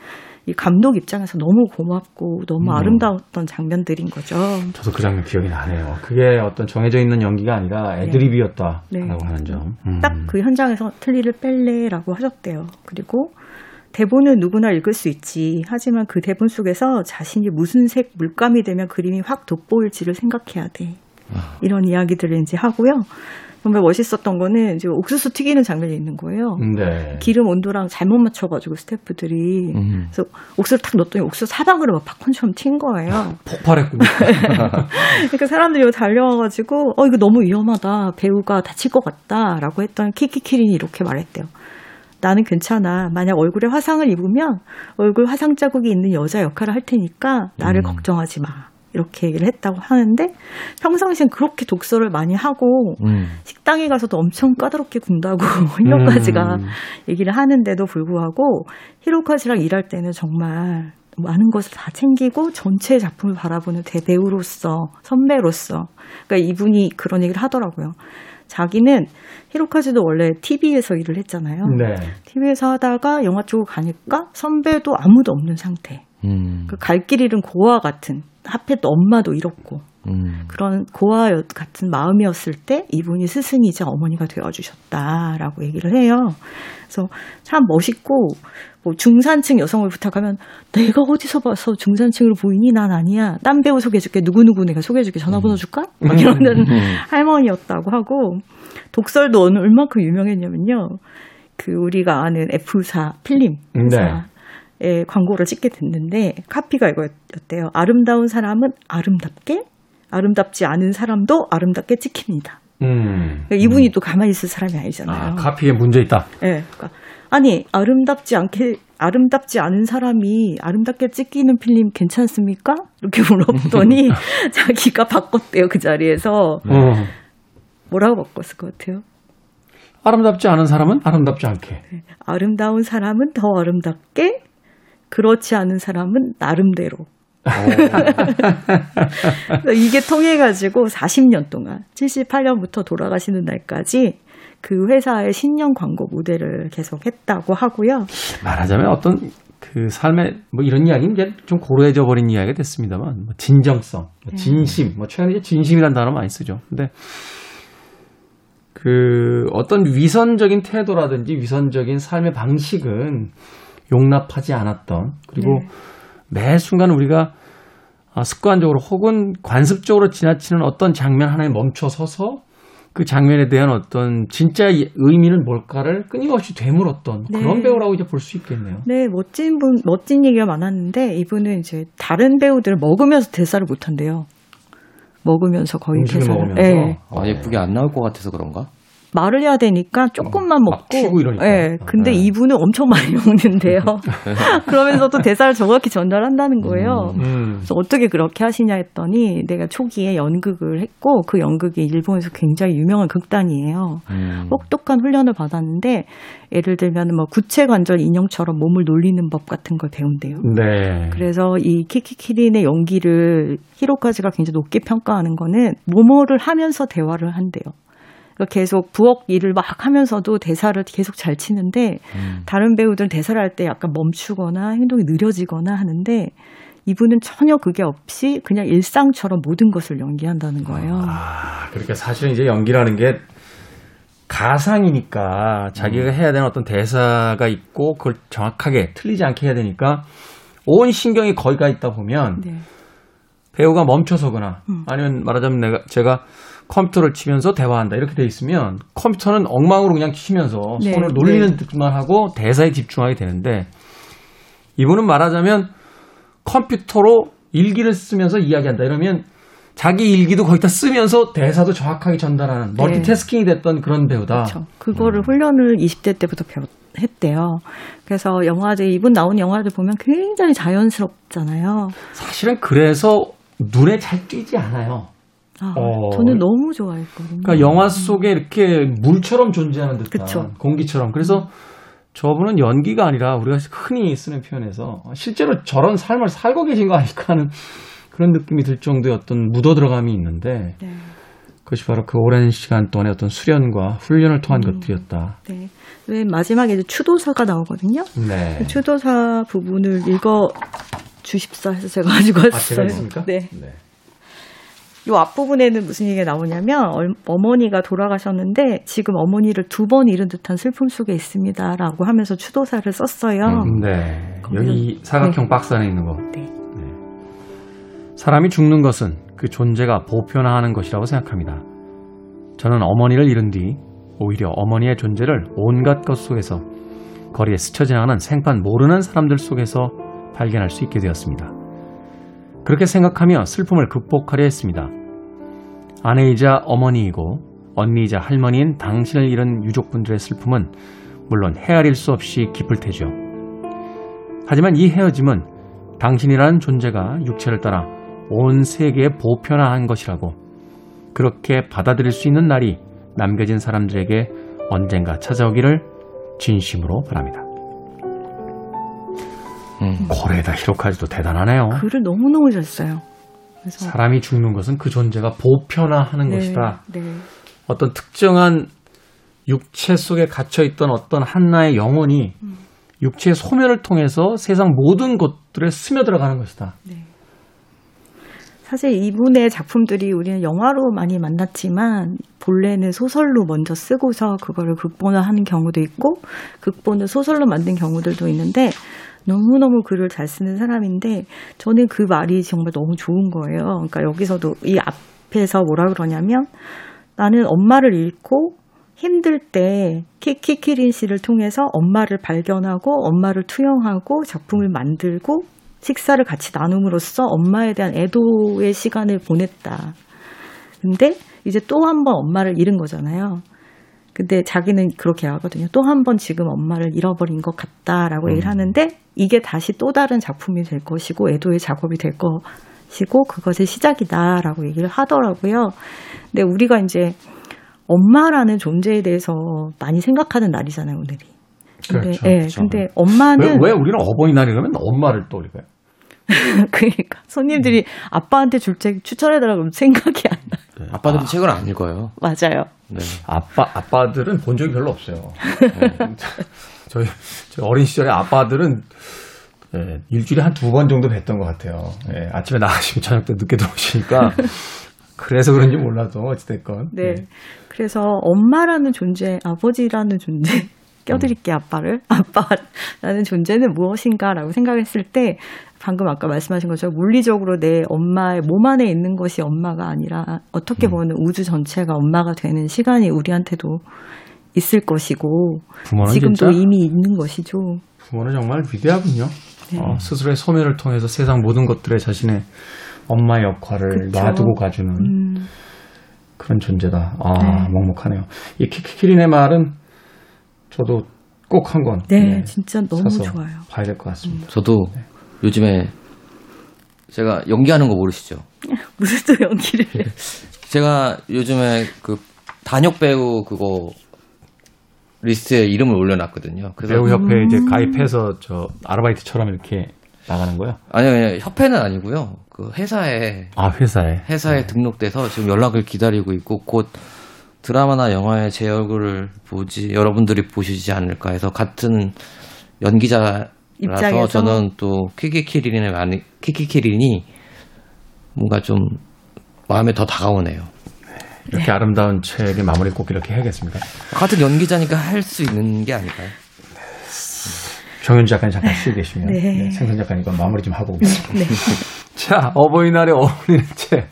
이 감독 입장에서 너무 고맙고 너무 음. 아름다웠던 장면들인 거죠. 저도 그 장면 기억이 나네요. 그게 어떤 정해져 있는 연기가 아니라 애드립이었다라고 네. 하는 점. 음. 딱그 현장에서 틀니를 뺄래라고 하셨대요. 그리고 대본은 누구나 읽을 수 있지. 하지만 그 대본 속에서 자신이 무슨 색 물감이 되면 그림이 확 돋보일지를 생각해야 돼. 이런 이야기들을 이제 하고요. 정말 멋있었던 거는 이제 옥수수 튀기는 장면이 있는 거예요. 네. 기름 온도랑 잘못 맞춰가지고 스태프들이 음. 그래서 옥수수를 탁 넣었더니 옥수수 사방으로 막 팝콘처럼 튄 거예요. 폭발했군요. 그러니까 사람들이 여기 달려와가지고 어 이거 너무 위험하다 배우가 다칠 것 같다라고 했더니 키키키린이 이렇게 말했대요. 나는 괜찮아. 만약 얼굴에 화상을 입으면 얼굴 화상 자국이 있는 여자 역할을 할 테니까 나를 음. 걱정하지 마. 이렇게 얘기를 했다고 하는데 평상시엔 그렇게 독서를 많이 하고 음. 식당에 가서도 엄청 까다롭게 군다고 히로카즈가 음. 얘기를 하는데도 불구하고 히로카즈랑 일할 때는 정말 많은 것을 다 챙기고 전체 작품을 바라보는 대배우로서 선배로서 그러니까 이분이 그런 얘기를 하더라고요. 자기는 히로카즈도 원래 TV에서 일을 했잖아요. 네. TV에서 하다가 영화 쪽으로 가니까 선배도 아무도 없는 상태. 음. 그갈 길 잃은 고아 같은 하필 또 엄마도 잃었고 음. 그런 고아 같은 마음이었을 때 이분이 스승이자 어머니가 되어주셨다라고 얘기를 해요. 그래서 참 멋있고 뭐 중산층 여성을 부탁하면 내가 어디서 봐서 중산층으로 보이니 난 아니야. 딴 배우 소개해줄게. 누구누구 내가 소개해줄게. 전화번호 줄까? 막 이러는 할머니였다고 하고 독설도 어느 얼마큼 유명했냐면요. 그 우리가 아는 F사 필름 회사 의 광고를 찍게 됐는데 카피가 이거였대요. 아름다운 사람은 아름답게, 아름답지 않은 사람도 아름답게 찍힙니다. 음. 그러니까 이분이 또 가만히 있을 사람이 아니잖아요. 아, 카피에 문제 있다. 예, 그러니까 아니 아름답지 않게 아름답지 않은 사람이 아름답게 찍히는 필름 괜찮습니까? 이렇게 물어보더니 자기가 바꿨대요 그 자리에서 어. 뭐라고 바꿨을 것 같아요? 아름답지 않은 사람은 아름답지 않게. 아름다운 사람은 더 아름답게, 그렇지 않은 사람은 나름대로. 그래서 이게 통해가지고 40년 동안 78년부터 돌아가시는 날까지 그 회사의 신년 광고 모델을 계속 했다고 하고요. 말하자면 어떤 그 삶의 뭐 이런 이야기는 이제 좀 고루해져 버린 이야기가 됐습니다만 뭐 진정성, 뭐 진심, 뭐 최근에 진심이라는 단어 많이 쓰죠. 근데 그 어떤 위선적인 태도라든지 위선적인 삶의 방식은 용납하지 않았던 그리고 매 순간 우리가 아, 습관적으로 혹은 관습적으로 지나치는 어떤 장면 하나에 멈춰 서서 그 장면에 대한 어떤 진짜 이- 의미는 뭘까를 끊임없이 되물었던 네. 그런 배우라고 이제 볼 수 있겠네요. 네, 멋진 분, 멋진 얘기가 많았는데 이분은 이제 다른 배우들 먹으면서 대사를 못 한대요. 먹으면서 거의 대사를. 먹으면서 네. 아, 예쁘게 안 나올 것 같아서 그런가? 말을 해야 되니까 조금만 막 먹고. 예. 근데 네. 이분은 엄청 많이 먹는데요. 그러면서도 대사를 정확히 전달한다는 거예요. 음. 그래서 어떻게 그렇게 하시냐 했더니 내가 초기에 연극을 했고 그 연극이 일본에서 굉장히 유명한 극단이에요. 음. 혹독한 훈련을 받았는데 예를 들면 뭐 구체 관절 인형처럼 몸을 놀리는 법 같은 걸 배운대요. 네. 그래서 이 키키키린의 연기를 히로카즈가 굉장히 높게 평가하는 거는 모모를 하면서 대화를 한대요. 그러니까 계속 부엌 일을 막 하면서도 대사를 계속 잘 치는데 음. 다른 배우들은 대사를 할 때 약간 멈추거나 행동이 느려지거나 하는데 이분은 전혀 그게 없이 그냥 일상처럼 모든 것을 연기한다는 거예요. 아, 그러니까 사실은 이제 연기라는 게 가상이니까 자기가 해야 되는 어떤 대사가 있고 그걸 정확하게 틀리지 않게 해야 되니까 온 신경이 거기 가 있다 보면 네. 배우가 멈춰서거나 음. 아니면 말하자면 내가 제가 컴퓨터를 치면서 대화한다 이렇게 돼 있으면 컴퓨터는 엉망으로 그냥 치면서 네, 손을 놀리는 듯만 하고 대사에 집중하게 되는데 이분은 말하자면 컴퓨터로 일기를 쓰면서 이야기한다 이러면 자기 일기도 거기다 쓰면서 대사도 정확하게 전달하는 네. 멀티태스킹이 됐던 그런 배우다. 그렇죠. 그거를 훈련을 20대 때부터 배웠, 했대요. 그래서 영화들 이분 나온 영화들 보면 굉장히 자연스럽잖아요. 사실은 그래서 눈에 잘 띄지 않아요. 아, 어. 저는 너무 좋아했거든요. 그러니까 영화 속에 이렇게 물처럼 존재하는 듯한 그쵸. 공기처럼. 그래서 저분은 연기가 아니라 우리가 흔히 쓰는 표현에서 실제로 저런 삶을 살고 계신 거 아닐까 하는 그런 느낌이 들 정도의 어떤 묻어 들어감이 있는데 네. 그것이 바로 그 오랜 시간 동안의 어떤 수련과 훈련을 통한 음. 것들이었다. 네. 맨 마지막에 이제 추도사가 나오거든요. 네. 그 추도사 부분을 읽어 주십사 해서 제가 가지고 왔어요. 아, 제가 있습니까? 네. 요 앞부분에는 무슨 얘기가 나오냐면 얼- 어머니가 돌아가셨는데 지금 어머니를 두 번 잃은 듯한 슬픔 속에 있습니다라고 하면서 추도사를 썼어요. 네. 거기서- 여기 사각형 네. 박스 안에 있는 거. 네. 사람이 죽는 것은 그 존재가 보편화하는 것이라고 생각합니다. 저는 어머니를 잃은 뒤 오히려 어머니의 존재를 온갖 것 속에서 거리에 스쳐 지나가는 생판 모르는 사람들 속에서 발견할 수 있게 되었습니다. 그렇게 생각하며 슬픔을 극복하려 했습니다. 아내이자 어머니이고 언니이자 할머니인 당신을 잃은 유족분들의 슬픔은 물론 헤아릴 수 없이 깊을 테죠. 하지만 이 헤어짐은 당신이라는 존재가 육체를 따라 온 세계에 보편화한 것이라고 그렇게 받아들일 수 있는 날이 남겨진 사람들에게 언젠가 찾아오기를 진심으로 바랍니다. 음. 고레다 히로카즈도 대단하네요. 글을 너무너무 잘 써요. 그래서 사람이 죽는 것은 그 존재가 보편화하는 네, 것이다. 네. 어떤 특정한 육체 속에 갇혀 있던 어떤 한나의 영혼이 음. 육체의 소멸을 통해서 세상 모든 것들에 스며들어가는 것이다. 사실 이분의 작품들이 우리는 영화로 많이 만났지만 본래는 소설로 먼저 쓰고서 그거를 극본화하는 경우도 있고 극본을 소설로 만든 경우들도 있는데 너무너무 글을 잘 쓰는 사람인데 저는 그 말이 정말 너무 좋은 거예요. 그러니까 여기서도 이 앞에서 뭐라 그러냐면 나는 엄마를 잃고 힘들 때 키키키린 씨를 통해서 엄마를 발견하고 엄마를 투영하고 작품을 만들고 식사를 같이 나눔으로써 엄마에 대한 애도의 시간을 보냈다. 근데 이제 또 한 번 엄마를 잃은 거잖아요. 근데 자기는 그렇게 하거든요. 또 한 번 지금 엄마를 잃어버린 것 같다라고 얘기를 하는데 이게 다시 또 다른 작품이 될 것이고 애도의 작업이 될 것이고 그것의 시작이다라고 얘기를 하더라고요. 근데 우리가 이제 엄마라는 존재에 대해서 많이 생각하는 날이잖아요, 오늘이. 근데, 그렇죠, 예, 그렇죠. 근데 왜, 엄마는 왜 우리는 어버이날이 그러면 엄마를 떠올릴까요? 그러니까 손님들이 아빠한테 줄 책 추천해달라고 그러면 생각이 안 나. 아빠들이 책을 안 읽어요. 맞아요. 네. 아빠 아빠들은 본 적이 별로 없어요. 네. 저희, 저희 어린 시절에 아빠들은 예, 일주일에 한 두 번 정도 뵀던 것 같아요. 예, 아침에 나가시면 저녁 때 늦게 들어오시니까 그래서 그런지 몰라도 어찌됐건 네. 그래서 엄마라는 존재, 아버지라는 존재, 껴드릴게 아빠를. 아빠라는 존재는 무엇인가라고 생각했을 때 방금 아까 말씀하신 것처럼 물리적으로 내 엄마의 몸 안에 있는 것이 엄마가 아니라 어떻게 보면 우주 전체가 엄마가 되는 시간이 우리한테도 있을 것이고 부모는 지금도 진짜 이미 있는 것이죠. 부모는 정말 위대하군요. 네. 어, 스스로의 소멸을 통해서 세상 모든 것들에 자신의 엄마의 역할을 그쵸. 놔두고 가주는 음, 그런 존재다. 아, 네. 먹먹하네요. 이 키키키린의 말은 저도 꼭 한 권. 네, 진짜 너무 좋아요. 봐야 될 것 같습니다. 저도 요즘에 제가 연기하는 거 모르시죠? 무슨 또 연기를 해요. 제가 요즘에 그 단역 배우 그거 리스트에 이름을 올려놨거든요. 그래서 배우 협회에 이제 가입해서 저 아르바이트처럼 이렇게 나가는 거요? 아니요, 아니요, 협회는 아니고요. 그 회사에 아 회사에. 회사에 등록돼서 지금 연락을 기다리고 있고 곧 드라마나 영화에 제 얼굴을 보지 여러분들이 보시지 않을까 해서 같은 연기자라서 입장에서? 저는 또 키키 키린이 많이 키키 키린이 뭔가 좀 마음에 더 다가오네요. 이렇게 아름다운 책의 마무리 꼭 이렇게 해야겠습니다. 같은 연기자니까 할 수 있는 게 아닐까요? 정윤주 작가님 잠깐 쉬고 계시면 네. 네, 생선 작가님 과 마무리 좀 하고 오겠습니다. 자 어버이날에 어울리는 책.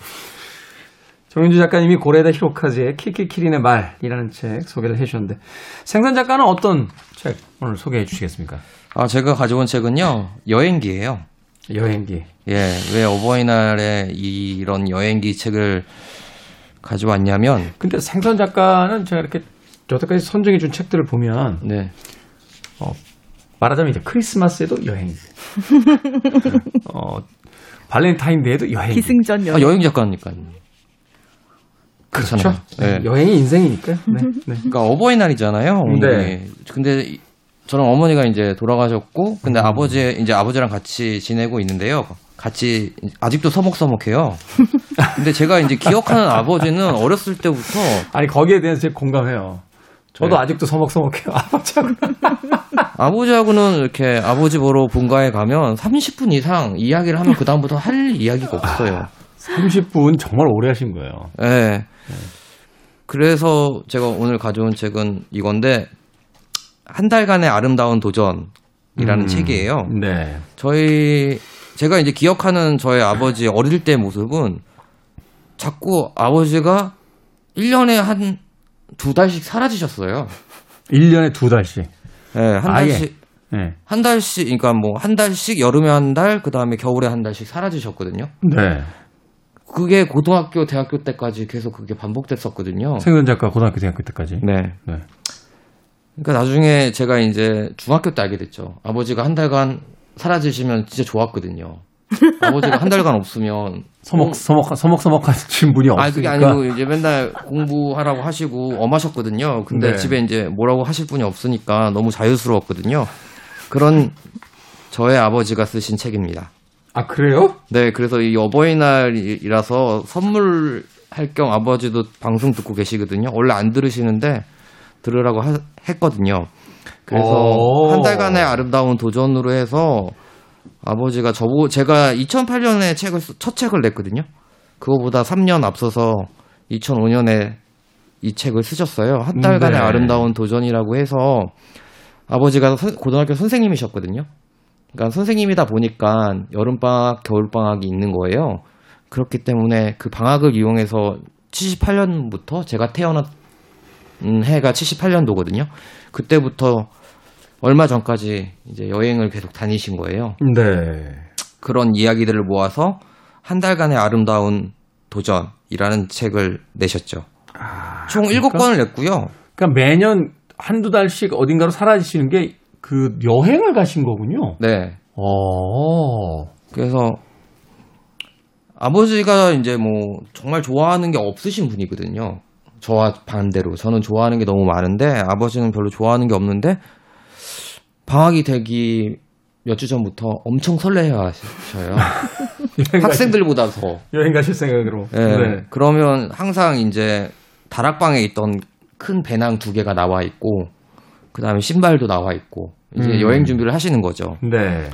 정윤주 작가님이 고레다 히로카즈의 키키키린의 말이라는 책 소개를 해주셨는데 생선 작가는 어떤 책 오늘 소개해 주시겠습니까? 아 제가 가져온 책은요 여행기예요. 여행기. 예, 왜 어버이날에 이런 여행기 책을 가져왔냐면 근데 생선 작가는 제가 이렇게 여태까지 선정해 준 책들을 보면 네. 말하자면 이제 크리스마스에도 여행기. 어, 발렌타인데이도 여행기. 기승전 아, 여행. 여행 작가니까요. 그렇죠. 그렇잖아요. 네, 네. 여행이 인생이니까요. 네. 네. 그러니까 어버이날이잖아요. 오늘이. 네. 근데 이- 저는 어머니가 이제 돌아가셨고, 근데 아버지 이제 아버지랑 같이 지내고 있는데요. 같이 아직도 서먹서먹해요. 근데 제가 이제 기억하는 아버지는 어렸을 때부터 아니 거기에 대해서 공감해요. 저도 네. 아직도 서먹서먹해요. 아버지하고. 아버지하고는 이렇게 아버지 보러 본가에 가면 30분 이상 이야기를 하면 그 다음부터 할 이야기가 없어요. 30분 정말 오래 하신 거예요. 예. 그래서 제가 오늘 가져온 책은 이건데 한 달간의 아름다운 도전이라는 음, 책이에요. 네. 저희 제가 이제 기억하는 저희 아버지 어릴 때 모습은 자꾸 아버지가 1년에 한 두 달씩 사라지셨어요. 1년에 두 달씩. 예, 한 아예. 달씩 네. 한 달씩 그러니까 뭐 한 달씩 여름에 한 달, 그다음에 겨울에 한 달씩 사라지셨거든요. 네. 그게 고등학교, 대학교 때까지 계속 그게 반복됐었거든요. 생선 작가 고등학교 대학교 때까지. 네. 네. 그러니까 나중에 제가 이제 중학교 때 알게 됐죠. 아버지가 한 달간 사라지시면 진짜 좋았거든요. 아버지가 한 달간 없으면 서먹 서먹 서먹 서먹하신 분이 아 그게 없으니까. 아니고 이제 맨날 공부하라고 하시고 엄하셨거든요. 근데 네. 집에 이제 뭐라고 하실 분이 없으니까 너무 자유스러웠거든요. 그런 저의 아버지가 쓰신 책입니다. 아 그래요? 네, 그래서 이 어버이날이라서 선물 할 겸 아버지도 방송 듣고 계시거든요. 원래 안 들으시는데 들으라고 하- 했거든요. 그래서 오. 한 달간의 아름다운 도전으로 해서 아버지가 저보 제가 2008년에 책을 쓰- 첫 책을 냈거든요. 그거보다 3년 앞서서 2005년에 이 책을 쓰셨어요. 한 달간의 네. 아름다운 도전이라고 해서 아버지가 선- 고등학교 선생님이셨거든요. 그러니까 선생님이다 보니까 여름방학, 겨울방학이 있는 거예요. 그렇기 때문에 그 방학을 이용해서 78년부터 제가 태어난 음, 해가 78년도거든요. 그때부터 얼마 전까지 이제 여행을 계속 다니신 거예요. 네. 그런 이야기들을 모아서 한 달간의 아름다운 도전이라는 책을 내셨죠. 총 그러니까? 7권을 냈고요. 그러니까 매년 한두 달씩 어딘가로 사라지시는 게 그 여행을 가신 거군요. 네. 어. 그래서 아버지가 이제 뭐 정말 좋아하는 게 없으신 분이거든요. 저와 반대로 저는 좋아하는 게 너무 많은데 아버지는 별로 좋아하는 게 없는데 방학이 되기 몇 주 전부터 엄청 설레해 하셔요. 학생들보다 더. 여행 가실 생각으로. 예. 네. 그러면 항상 이제 다락방에 있던 큰 배낭 두 개가 나와 있고 그다음에 신발도 나와 있고 이제 음. 여행 준비를 하시는 거죠. 네.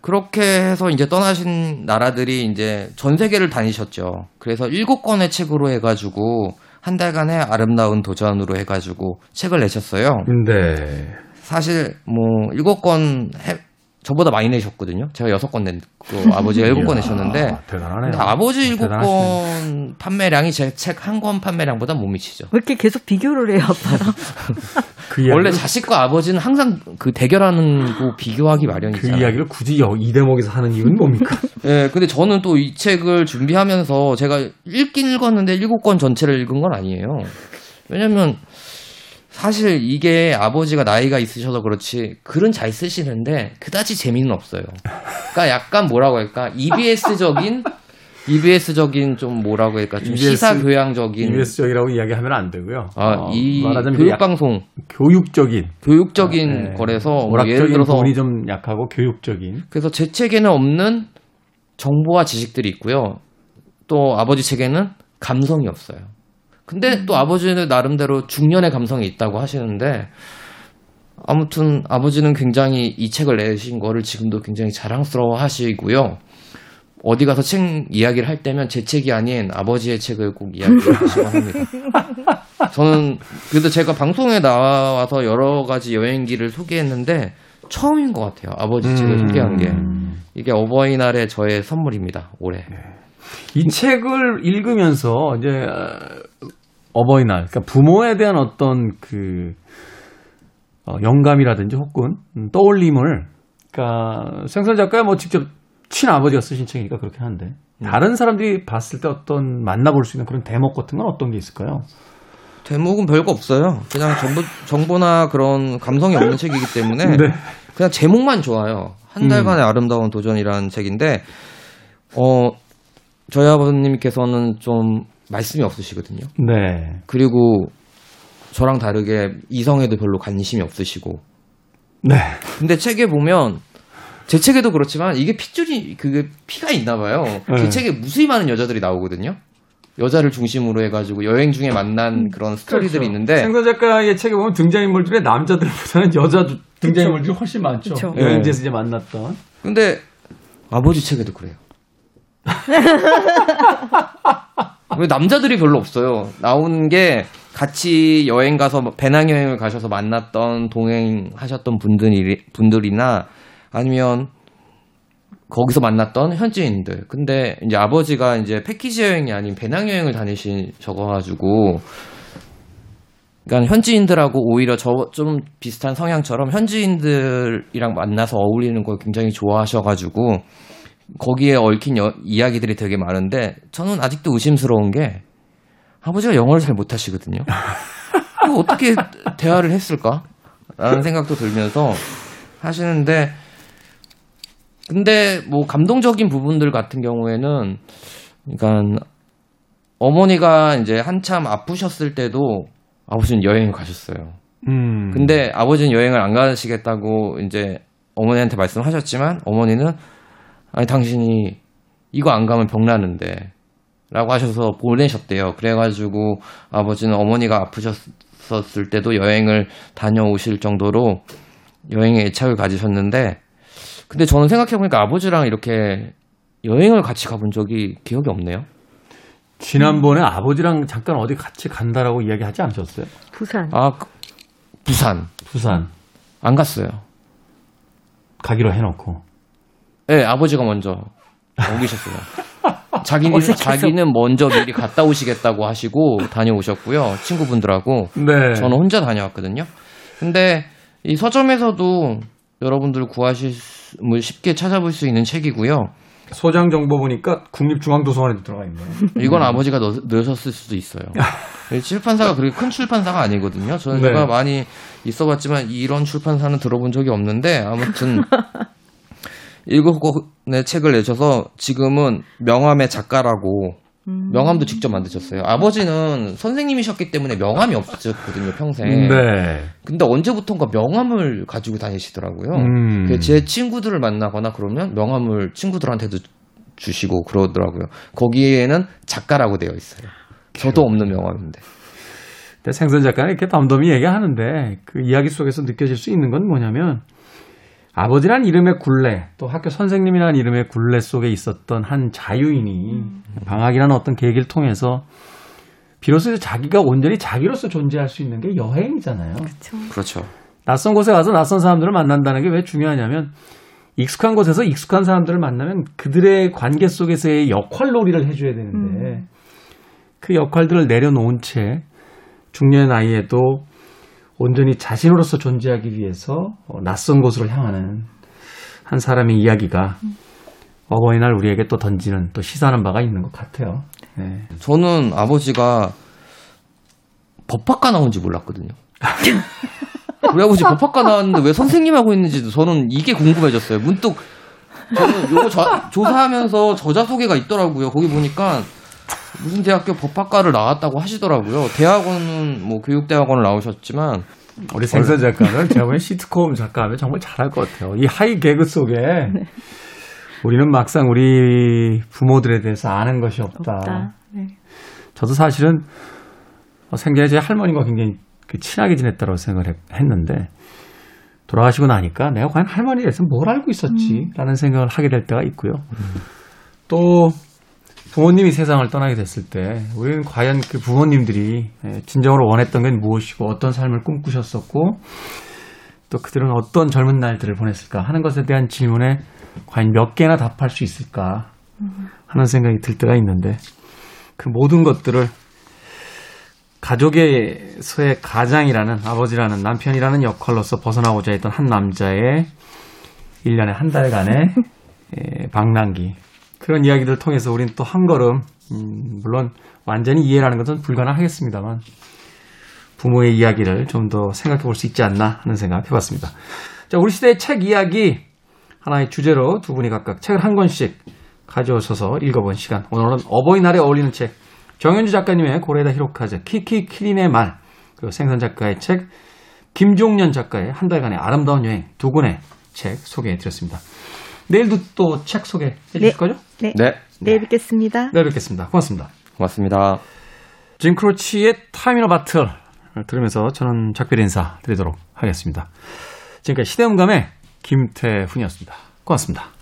그렇게 해서 이제 떠나신 나라들이 이제 전 세계를 다니셨죠. 그래서 일곱 권의 책으로 해가지고 한 달간의 아름다운 도전으로 해가지고 책을 내셨어요. 네. 사실 뭐 일곱 권 해- 저보다 많이 내셨거든요. 제가 여섯 권 냈고 아버지가 일곱 권 내셨는데 대단하네요. 근데 아버지 일곱. 권 판매량이 제 책 한 권 판매량보다 못 미치죠. 왜 이렇게 계속 비교를 해요, 아빠랑? 그 원래 자식과 아버지는 항상 그 대결하는 거 비교하기 그 마련이잖아요. 이야기를 굳이 여- 이 대목에서 하는 이유는 뭡니까? 예, 근데 저는 또 이 책을 준비하면서 제가 읽긴 읽었는데 일곱 권 전체를 읽은 건 아니에요. 왜냐면 사실 이게 아버지가 나이가 있으셔서 그렇지 글은 잘 쓰시는데 그다지 재미는 없어요. 그러니까 약간 뭐라고 할까 EBS적인 EBS적인 좀 뭐라고 할까 좀 EBS 시사 교양적인 EBS적이라고 이야기하면 안 되고요. 아, 어, 이 교육 약- 방송 교육적인 교육적인 네. 거라서 뭐 예를 들어서 부분이 좀 약하고 교육적인 그래서 제 책에는 없는 정보와 지식들이 있고요. 또 아버지 책에는 감성이 없어요. 근데 또 아버지는 나름대로 중년의 감성이 있다고 하시는데 아무튼 아버지는 굉장히 이 책을 내신 거를 지금도 굉장히 자랑스러워 하시고요. 어디 가서 책 이야기를 할 때면 제 책이 아닌 아버지의 책을 꼭 이야기하시곤 합니다. 저는 그래도 제가 방송에 나와서 여러 가지 여행기를 소개했는데 처음인 것 같아요. 아버지 책을 소개한 게. 이게 어버이날의 저의 선물입니다. 올해. 이 책을 읽으면서 이제 어, 어버이날, 그러니까 부모에 대한 어떤 그 어, 영감이라든지 혹은 음, 떠올림을, 그러니까 생선 작가야 뭐 직접 친 아버지가 쓰신 책이니까 그렇게 하는데 다른 사람들이 봤을 때 어떤 만나볼 수 있는 그런 대목 같은 건 어떤 게 있을까요? 대목은 별거 없어요. 그냥 정보, 정보나 그런 감성이 없는 책이기 때문에 네. 그냥 제목만 좋아요. 한 달간의 아름다운 도전이라는 책인데 어 저희 아버님께서는 좀 말씀이 없으시거든요. 네. 그리고 저랑 다르게 이성에도 별로 관심이 없으시고 네. 근데 책에 보면 제 책에도 그렇지만 이게 핏줄이 그게 피가 있나 봐요. 네. 그 책에 무수히 많은 여자들이 나오거든요. 여자를 중심으로 해가지고 여행 중에 만난 그런 스토리들이 있는데 생선 작가의 책에 보면 등장인물들의 남자들보다는 여자 등장인물들이 훨씬 많죠. 그쵸. 여행지에서 이제 만났던. 근데 아버지 책에도 그래요. 왜 남자들이 별로 없어요. 나오는 게 같이 여행 가서 뭐 배낭여행을 가셔서 만났던 동행하셨던 분들이 분들이나 아니면 거기서 만났던 현지인들. 근데 이제 아버지가 이제 패키지 여행이 아닌 배낭 여행을 다니셔가지고 그러니까 현지인들하고 오히려 저 좀 비슷한 성향처럼 현지인들이랑 만나서 어울리는 걸 굉장히 좋아하셔가지고 거기에 얽힌 여- 이야기들이 되게 많은데 저는 아직도 의심스러운 게 아버지가 영어를 잘 못하시거든요. 어떻게 대화를 했을까? 라는 생각도 들면서 하시는데 근데 뭐 감동적인 부분들 같은 경우에는 그러니까 어머니가 이제 한참 아프셨을 때도 아버지는 여행을 가셨어요. 음. 근데 아버지는 여행을 안 가시겠다고 이제 어머니한테 말씀하셨지만 어머니는 아니 당신이 이거 안 가면 병나는데 라고 하셔서 보내셨대요. 그래가지고 아버지는 어머니가 아프셨을 때도 여행을 다녀오실 정도로 여행에 애착을 가지셨는데 근데 저는 생각해보니까 아버지랑 이렇게 여행을 같이 가본 적이 기억이 없네요. 지난번에 아버지랑 잠깐 어디 같이 간다라고 이야기하지 않으셨어요? 부산. 아 그- 부산 부산 안 갔어요. 가기로 해놓고. 네, 아버지가 먼저 옮기셨어요. 자기는. 자기는 먼저 미리 갔다 오시겠다고 하시고 다녀오셨고요. 친구분들하고. 네. 저는 혼자 다녀왔거든요. 근데 이 서점에서도 여러분들 구하실 수, 뭐 쉽게 찾아볼 수 있는 책이고요. 소장 정보 보니까 국립중앙도서관에도 들어가 있네요. 이건 아버지가 넣, 넣으셨을 수도 있어요. 이 출판사가 그렇게 큰 출판사가 아니거든요. 저는 네. 제가 많이 있어봤지만 이런 출판사는 들어본 적이 없는데 아무튼 일곱 권의 책을 내셔서 지금은 명함의 작가라고 명함도 직접 만드셨어요. 아버지는 선생님이셨기 때문에 명함이 없었거든요 평생. 네. 근데 언제부턴가 명함을 가지고 다니시더라고요. 음. 그제 친구들을 만나거나 그러면 명함을 친구들한테도 주시고 그러더라고요. 거기에는 작가라고 되어 있어요. 저도 없는 명함인데. 생선 작가는 이렇게 덤덤히 얘기하는데 그 이야기 속에서 느껴질 수 있는 건 뭐냐면 아버지란 이름의 굴레 또 학교 선생님이라는 이름의 굴레 속에 있었던 한 자유인이 방학이라는 어떤 계기를 통해서 비로소 이제 자기가 온전히 자기로서 존재할 수 있는 게 여행이잖아요. 그렇죠. 낯선 곳에 가서 낯선 사람들을 만난다는 게 왜 중요하냐면 익숙한 곳에서 익숙한 사람들을 만나면 그들의 관계 속에서의 역할 놀이를 해줘야 되는데 그 역할들을 내려놓은 채 중년의 나이에도 온전히 자신으로서 존재하기 위해서 어, 낯선 곳으로 향하는 한 사람의 이야기가 어버이날 우리에게 또 던지는 또 시사하는 바가 있는 것 같아요. 네. 저는 아버지가 법학과 나온지 몰랐거든요. 우리 아버지 법학과 나왔는데 왜 선생님 하고 있는지도 저는 이게 궁금해졌어요. 문득 저는 요거 저- 조사하면서 저자 소개가 있더라고요. 거기 보니까 무슨 대학교 법학과를 나왔다고 하시더라고요. 대학원은 뭐 교육대학원을 나오셨지만 우리 생선 작가는 제가 보기엔 시트콤 작가하면 정말 잘할 것 같아요. 이 하이 개그 속에 우리는 막상 우리 부모들에 대해서 아는 것이 없다. 없다. 네. 저도 사실은 어, 생전에 제 할머니가 굉장히 그 친하게 지냈다고 생각을 했- 했는데 돌아가시고 나니까 내가 과연 할머니에 대해서 뭘 알고 있었지라는 생각을 하게 될 때가 있고요. 또 부모님이 세상을 떠나게 됐을 때 우리는 과연 그 부모님들이 예, 진정으로 원했던 게 무엇이고 어떤 삶을 꿈꾸셨었고 또 그들은 어떤 젊은 날들을 보냈을까 하는 것에 대한 질문에 과연 몇 개나 답할 수 있을까 하는 생각이 들 때가 있는데 그 모든 것들을 가족에서의 가장이라는 아버지라는 남편이라는 역할로서 벗어나고자 했던 한 남자의 1년에 한 달간의 에, 방랑기 그런 이야기들을 통해서 우리는 또 한 걸음 음, 물론 완전히 이해라는 것은 불가능하겠습니다만 부모의 이야기를 좀 더 생각해 볼 수 있지 않나 하는 생각 해봤습니다. 자, 우리 시대의 책 이야기 하나의 주제로 두 분이 각각 책을 한 권씩 가져오셔서 읽어본 시간. 오늘은 어버이날에 어울리는 책. 정현주 작가님의 고레다 히로카즈, 키키 키린의 말, 그리고 생선 작가의 책, 김종년 작가의 한 달간의 아름다운 여행 두 권의 책 소개해 드렸습니다. 내일도 또 책 소개해 주실 네. 거죠? 네. 네 내일 뵙겠습니다. 내일 뵙겠습니다. 고맙습니다. 고맙습니다. 짐 크로치의 이너 바틀 들으면서 저는 작별 인사 드리도록 하겠습니다. 지금까지 시대음감의 김태훈이었습니다. 고맙습니다.